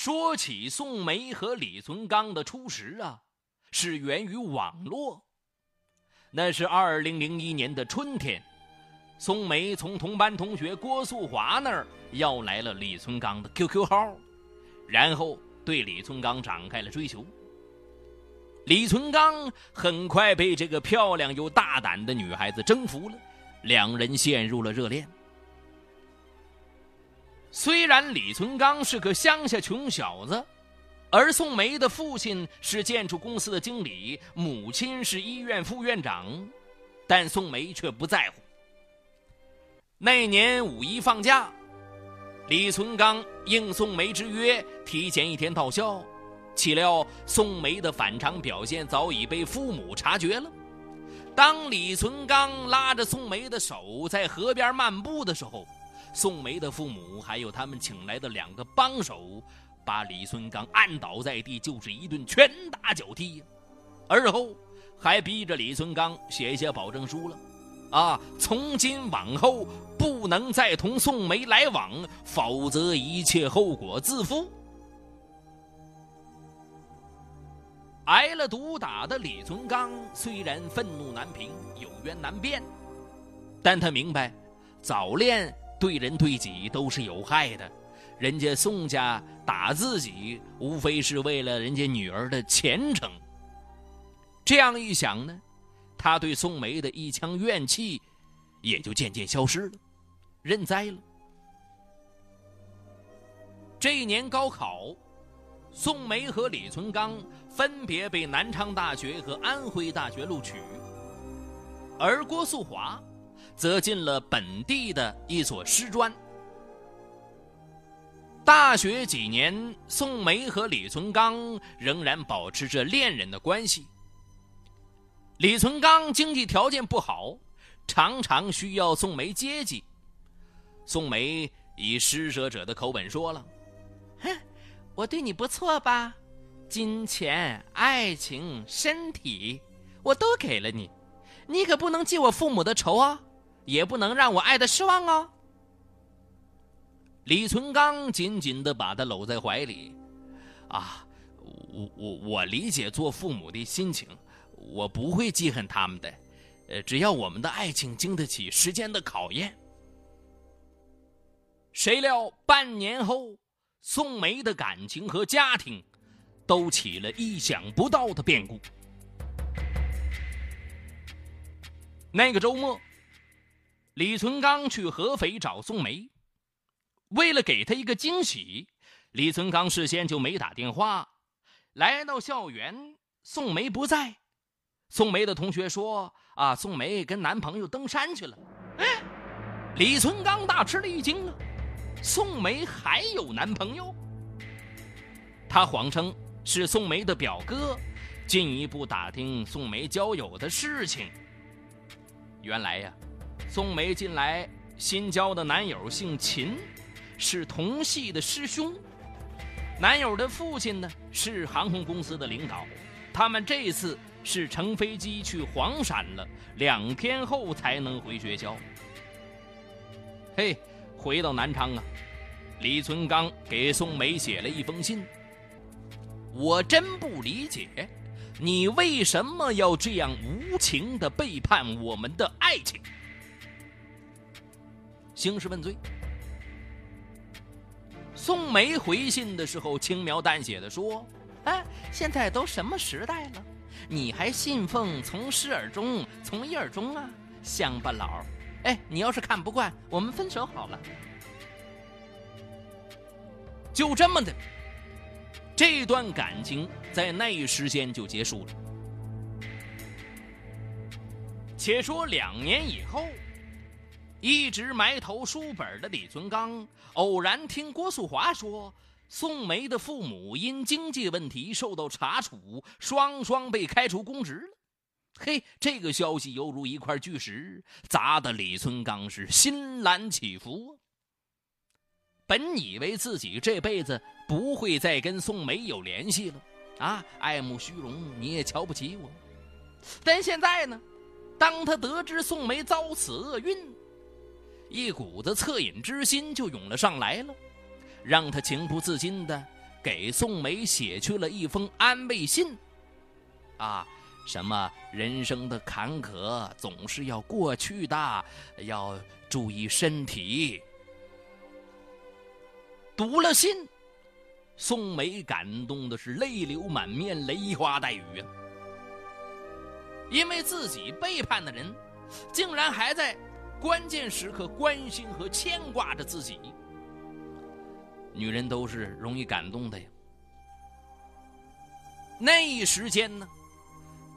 说起宋梅和李存刚的初识啊，是源于网络。那是二零零一年的春天，宋梅从同班同学郭素华那儿要来了李存刚的 QQ 号，然后对李存刚展开了追求。李存刚很快被这个漂亮又大胆的女孩子征服了，两人陷入了热恋。虽然李存刚是个乡下穷小子，而宋梅的父亲是建筑公司的经理，母亲是医院副院长，但宋梅却不在乎。那年五一放假，李存刚应宋梅之约，提前一天到校。岂料宋梅的反常表现早已被父母察觉了。当李存刚拉着宋梅的手在河边漫步的时候，宋梅的父母还有他们请来的两个帮手，把李存刚按倒在地，就是一顿拳打脚踢，而后还逼着李存刚写下保证书了，啊，从今往后不能再同宋梅来往，否则一切后果自负。挨了毒打的李存刚虽然愤怒难平，有冤难辩，但他明白，早恋对人对己都是有害的。人家宋家打自己，无非是为了人家女儿的前程。这样一想呢，他对宋梅的一腔怨气也就渐渐消失了，认栽了。这一年高考。宋梅和李存刚分别被南昌大学和安徽大学录取，而郭素华则进了本地的一所师专。大学几年，宋梅和李存刚仍然保持着恋人的关系。李存刚经济条件不好，常常需要宋梅接济。宋梅以施舍者的口吻说了：“哼。”我对你不错吧？金钱、爱情、身体，我都给了你，你可不能记我父母的仇啊，也不能让我爱的失望哦。李存刚紧紧的把她搂在怀里，啊，我我我理解做父母的心情，我不会记恨他们的，呃，只要我们的爱情经得起时间的考验。谁料半年后。宋梅的感情和家庭都起了意想不到的变故。那个周末，李存刚去合肥找宋梅，为了给他一个惊喜，李存刚事先就没打电话。来到校园，宋梅不在。宋梅的同学说：“啊，宋梅跟男朋友登山去了。”哎，李存刚大吃了一惊啊！宋梅还有男朋友，他谎称是宋梅的表哥，进一步打听宋梅交友的事情。原来呀，宋梅近来新交的男友姓秦，是同系的师兄。男友的父亲呢是航空公司的领导，他们这次是乘飞机去黄山了，两天后才能回学校。嘿。回到南昌啊，李存刚给宋梅写了一封信。我真不理解，你为什么要这样无情的背叛我们的爱情？兴师问罪。宋梅回信的时候轻描淡写的说：“哎，现在都什么时代了，你还信奉从师而终，从一而终啊，乡巴佬。”哎，你要是看不惯，我们分手好了。就这么的，这段感情在那一时间就结束了。且说两年以后，一直埋头书本的李存刚，偶然听郭素华说，宋梅的父母因经济问题受到查处，双双被开除公职了。嘿，这个消息犹如一块巨石，砸得李存刚是心澜起伏。本以为自己这辈子不会再跟宋梅有联系了，啊，爱慕虚荣，你也瞧不起我。但现在呢，当他得知宋梅遭此厄运，一股子恻隐之心就涌了上来了，让他情不自禁的给宋梅写去了一封安慰信。啊，什么人生的坎坷总是要过去的，要注意身体。读了信，宋梅感动的是泪流满面、梨花带雨啊！因为自己背叛的人，竟然还在关键时刻关心和牵挂着自己。女人都是容易感动的呀。那一时间呢，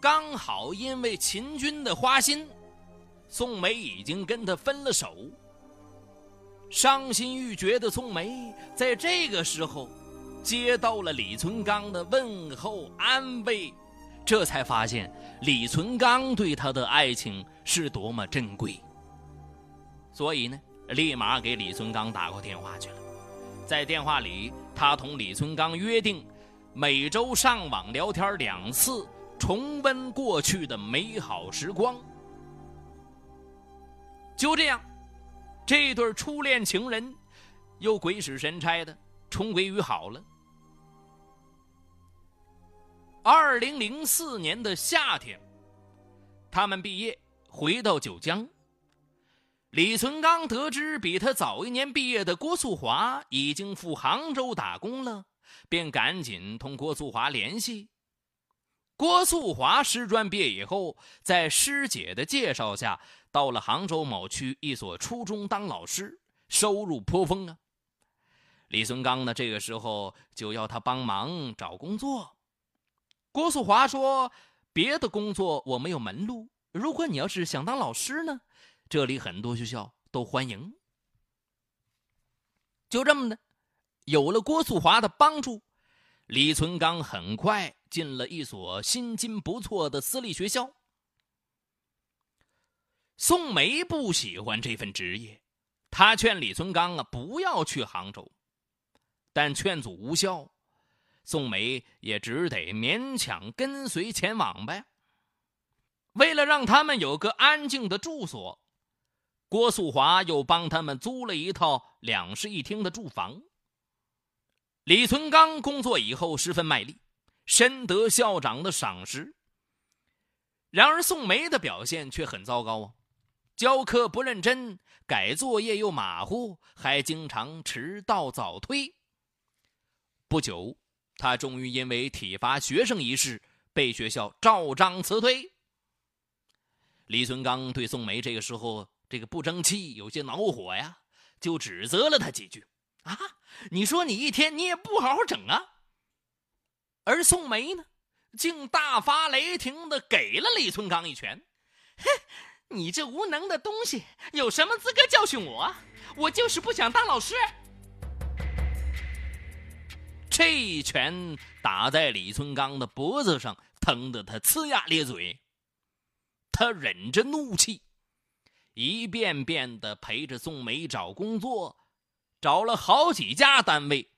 刚好因为秦军的花心，宋梅已经跟他分了手。伤心欲绝的宋梅在这个时候，接到了李存刚的问候安慰，这才发现李存刚对她的爱情是多么珍贵。所以呢，立马给李存刚打过电话去了。在电话里，他同李存刚约定，每周上网聊天两次，重温过去的美好时光。就这样。这对初恋情人又鬼使神差的重归于好了。二零零四年的夏天，他们毕业回到九江。李存刚得知比他早一年毕业的郭素华已经赴杭州打工了，便赶紧同郭素华联系。郭素华师专毕业以后，在师姐的介绍下。到了杭州某区一所初中当老师，收入颇丰啊。李存刚呢，这个时候就要他帮忙找工作。郭素华说：“别的工作我没有门路，如果你要是想当老师呢，这里很多学校都欢迎。”就这么的，有了郭素华的帮助，李存刚很快进了一所薪金不错的私立学校。宋梅不喜欢这份职业，他劝李存刚啊不要去杭州，但劝阻无效，宋梅也只得勉强跟随前往呗。为了让他们有个安静的住所，郭素华又帮他们租了一套两室一厅的住房。李存刚工作以后十分卖力，深得校长的赏识。然而宋梅的表现却很糟糕啊。教课不认真，改作业又马虎，还经常迟到早退。不久，他终于因为体罚学生一事被学校照章辞退。李存刚对宋梅这个时候这个不争气有些恼火呀，就指责了他几句：“啊，你说你一天你也不好好整啊！”而宋梅呢，竟大发雷霆的给了李存刚一拳，哼！你这无能的东西，有什么资格教训我？我就是不想当老师。这一拳打在李存刚的脖子上，疼得他呲牙咧嘴。他忍着怒气，一遍遍的陪着宋梅找工作，找了好几家单位，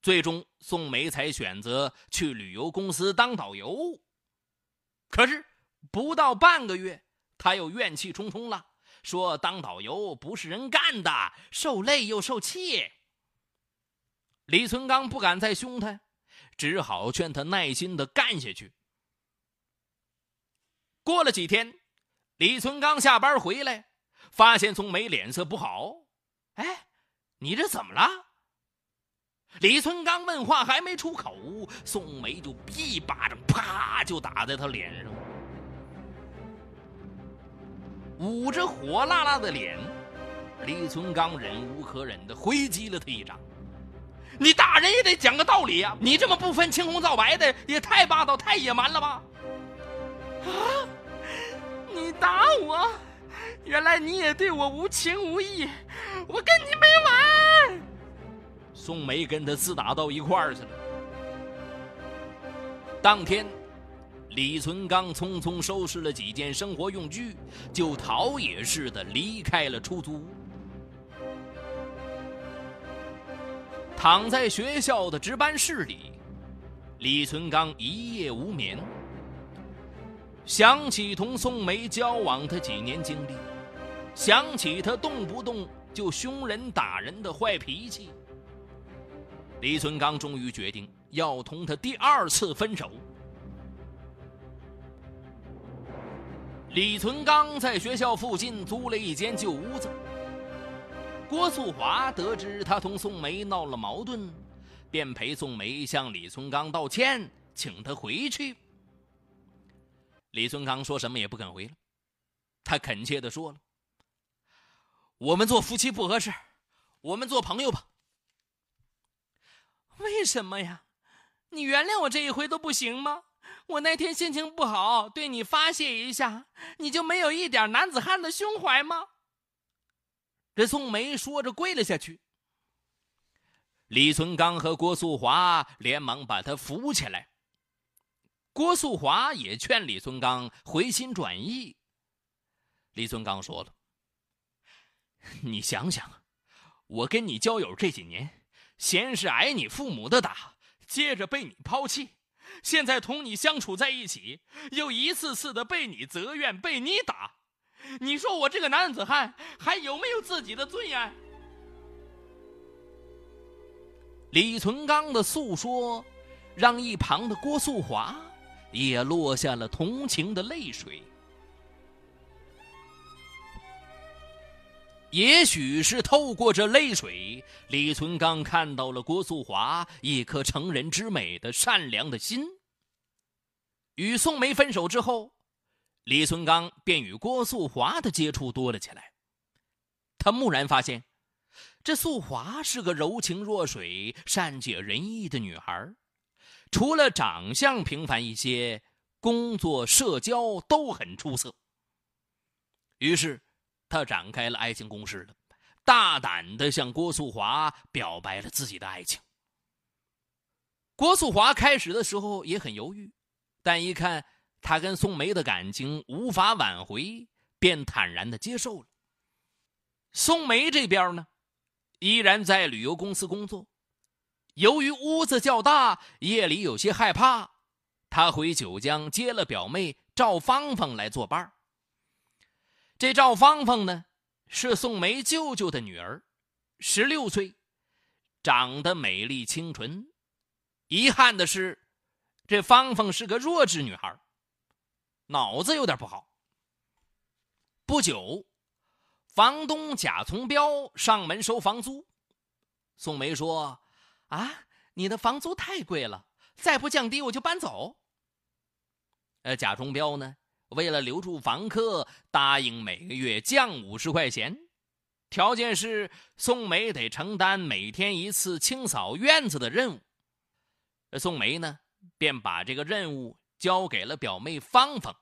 最终宋梅才选择去旅游公司当导游。可是不到半个月。他又怨气冲冲了，说：“当导游不是人干的，受累又受气。”李存刚不敢再凶他，只好劝他耐心的干下去。过了几天，李存刚下班回来，发现宋梅脸色不好。“哎，你这怎么了？”李存刚问话还没出口，宋梅就一巴掌啪就打在他脸上。捂着火辣辣的脸，李存刚忍无可忍的回击了他一掌。你打人也得讲个道理呀！你这么不分青红皂白的，也太霸道、太野蛮了吧？啊！原来你也对我无情无义，我跟你没完！宋梅跟他厮打到一块儿去了。当天。李存刚匆匆收拾了几件生活用具，就逃也似的离开了出租屋。躺在学校的值班室里，李存刚一夜无眠，想起同宋梅交往的几年经历，想起他动不动就凶人打人的坏脾气，李存刚终于决定要同他第二次分手。李存刚在学校附近租了一间旧屋子。郭素华得知他同宋梅闹了矛盾，便陪宋梅向李存刚道歉，请他回去。李存刚说什么也不肯回了，他恳切的说了：“我们做夫妻不合适，我们做朋友吧。”为什么呀？你原谅我这一回都不行吗？我那天心情不好，对你发泄一下，你就没有一点男子汉的胸怀吗？这宋梅说着跪了下去。李存刚和郭素华连忙把他扶起来。郭素华也劝李存刚回心转意。李存刚说了：“ 你想想，我跟你交友这几年，先是挨你父母的打，接着被你抛弃。”现在同你相处在一起，又一次次的被你责怨、被你打，你说我这个男子汉还有没有自己的尊严？李存刚的诉说，让一旁的郭素华也落下了同情的泪水。也许是透过这泪水，李存刚看到了郭素华一颗成人之美的善良的心。与宋梅分手之后，李存刚便与郭素华的接触多了起来。他蓦然发现，这素华是个柔情若水、善解人意的女孩，除了长相平凡一些，工作、社交都很出色。于是。他展开了爱情攻势了，大胆的向郭素华表白了自己的爱情。郭素华开始的时候也很犹豫，但一看他跟宋梅的感情无法挽回，便坦然的接受了。宋梅这边呢，依然在旅游公司工作，由于屋子较大，夜里有些害怕，他回九江接了表妹赵芳芳来作伴儿。这赵芳芳呢，是宋梅舅舅的女儿，十六岁，长得美丽清纯。遗憾的是，这芳芳是个弱智女孩，脑子有点不好。不久，房东贾从彪上门收房租，宋梅说：“啊，你的房租太贵了，再不降低我就搬走。”呃，贾从彪呢？为了留住房客，答应每个月降五十块钱，条件是宋梅得承担每天一次清扫院子的任务。宋梅呢，便把这个任务交给了表妹芳芳。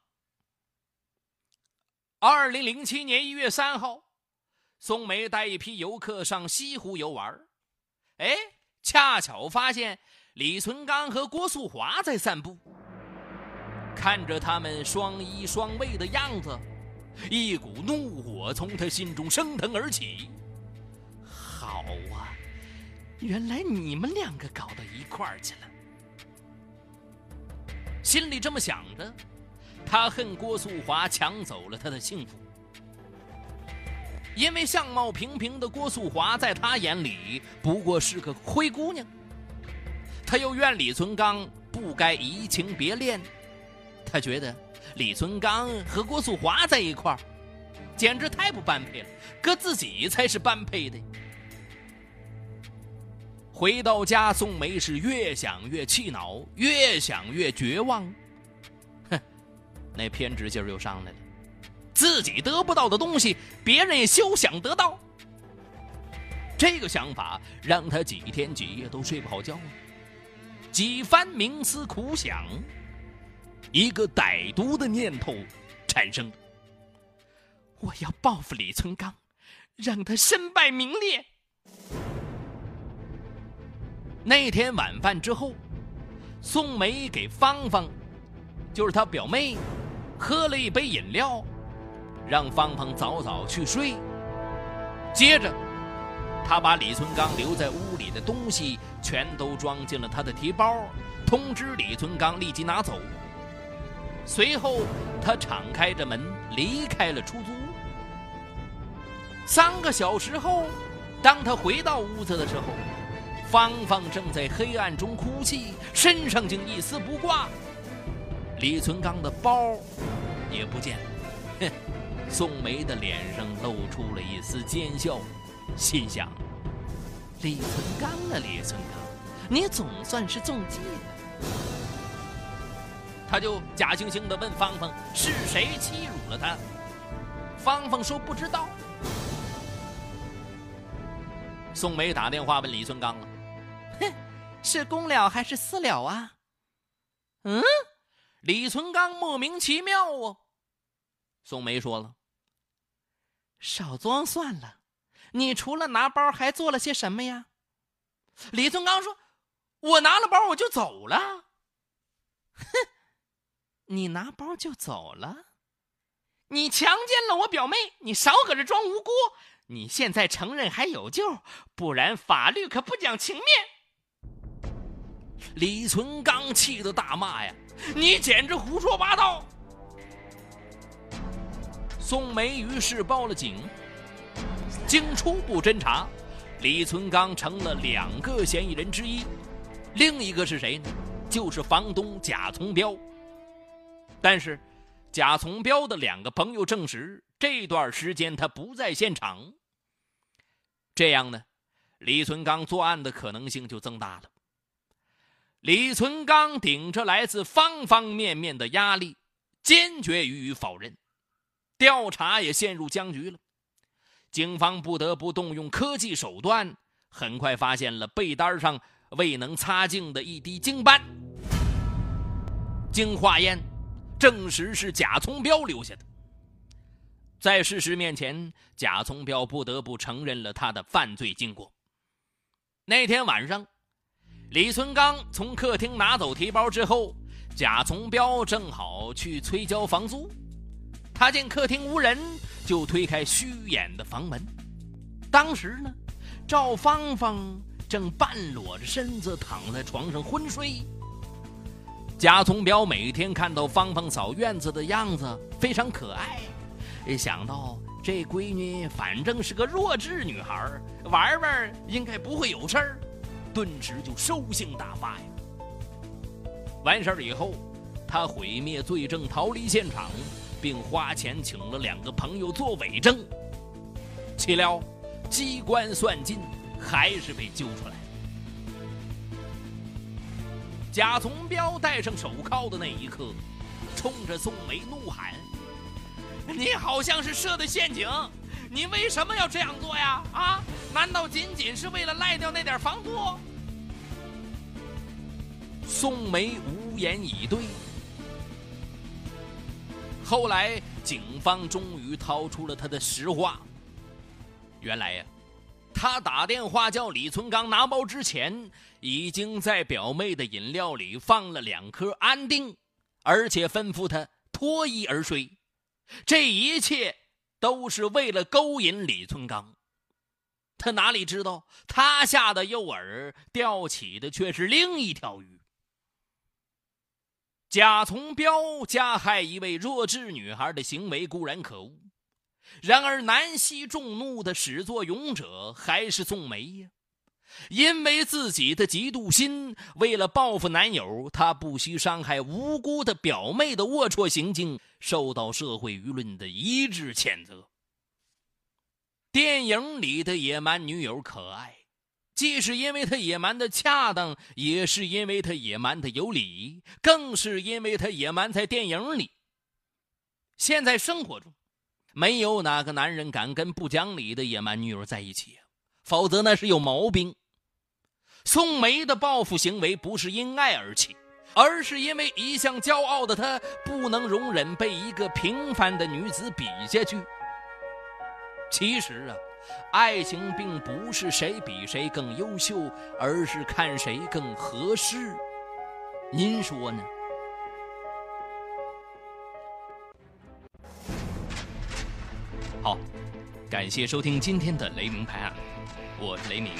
二零零七年一月三号，宋梅带一批游客上西湖游玩，哎，恰巧发现李存刚和郭素华在散步。看着他们双依双偎的样子，一股怒火从他心中升腾而起。好啊，原来你们两个搞到一块儿去了。心里这么想着，他恨郭素华抢走了他的幸福，因为相貌平平的郭素华在他眼里不过是个灰姑娘。他又怨李存刚不该移情别恋。他觉得李存刚和郭素华在一块儿，简直太不般配了，搁自己才是般配的。回到家，宋梅是越想越气恼，越想越绝望。哼，那偏执劲儿又上来了，自己得不到的东西，别人也休想得到。这个想法让他几天几夜都睡不好觉，几番冥思苦想。一个歹毒的念头产生，我要报复李存刚，让他身败名裂。那天晚饭之后，宋梅给芳芳，就是她表妹，喝了一杯饮料，让芳芳早早去睡。接着，他把李存刚留在屋里的东西全都装进了他的提包，通知李存刚立即拿走。随后，他敞开着门离开了出租屋。三个小时后，当他回到屋子的时候，芳芳正在黑暗中哭泣，身上竟一丝不挂。李存刚的包也不见了。哼，宋梅的脸上露出了一丝奸笑，心想：李存刚啊，李存刚，你总算是中计了。他就假惺惺的问芳芳：“是谁欺辱了他？”芳芳说：“不知道。”宋梅打电话问李存刚了。哼，是公了还是私了啊？嗯，李存刚莫名其妙哦。宋梅说了：“少装算了，你除了拿包还做了些什么呀？”李存刚说：“我拿了包我就走了。”哼，你拿包就走了？你强奸了我表妹，你少搁这装无辜！你现在承认还有救，不然法律可不讲情面。李存刚气得大骂呀：“你简直胡说八道！”宋梅于是报了警。经初步侦查，李存刚成了两个嫌疑人之一，另一个是谁呢？就是房东贾从彪。但是，贾从彪的两个朋友证实，这段时间他不在现场。这样呢，李存刚作案的可能性就增大了。李存刚顶着来自方方面面的压力，坚决予以否认。调查也陷入僵局了，警方不得不动用科技手段，很快发现了被单上未能擦净的一滴精斑。经化验，证实是贾从彪留下的。在事实面前，贾从彪不得不承认了他的犯罪经过。那天晚上，李存刚从客厅拿走提包之后，贾从彪正好去催交房租。他见客厅无人，就推开虚掩的房门。当时呢，赵芳芳正半裸着身子躺在床上昏睡。贾从彪每天看到芳芳扫院子的样子非常可爱，一想到这闺女反正是个弱智女孩，玩玩应该不会有事儿，顿时就兽性大发呀。完事儿以后，他毁灭罪证，逃离现场。并花钱请了两个朋友做伪证，岂料机关算尽，还是被揪出来。贾从彪戴上手铐的那一刻，冲着宋梅怒喊：“你好像是设的陷阱，你为什么要这样做呀？啊？难道仅仅是为了赖掉那点房租？”宋梅无言以对。后来，警方终于掏出了他的实话。原来呀，他打电话叫李存刚拿包之前，已经在表妹的饮料里放了两颗安定，而且吩咐他脱衣而睡。这一切都是为了勾引李存刚。他哪里知道，他下的诱饵钓起的却是另一条鱼。贾从彪加害一位弱智女孩的行为固然可恶，然而南西众怒的始作俑者还是宋梅呀。因为自己的嫉妒心，为了报复男友，她不惜伤害无辜的表妹的龌龊行径，受到社会舆论的一致谴责。电影里的野蛮女友可爱。既是因为她野蛮的恰当，也是因为她野蛮的有理，更是因为她野蛮在电影里。现在生活中，没有哪个男人敢跟不讲理的野蛮女友在一起，否则那是有毛病。宋梅的报复行为不是因爱而起，而是因为一向骄傲的她不能容忍被一个平凡的女子比下去。其实啊。爱情并不是谁比谁更优秀，而是看谁更合适。您说呢？好，感谢收听今天的雷鸣拍案，我是雷鸣。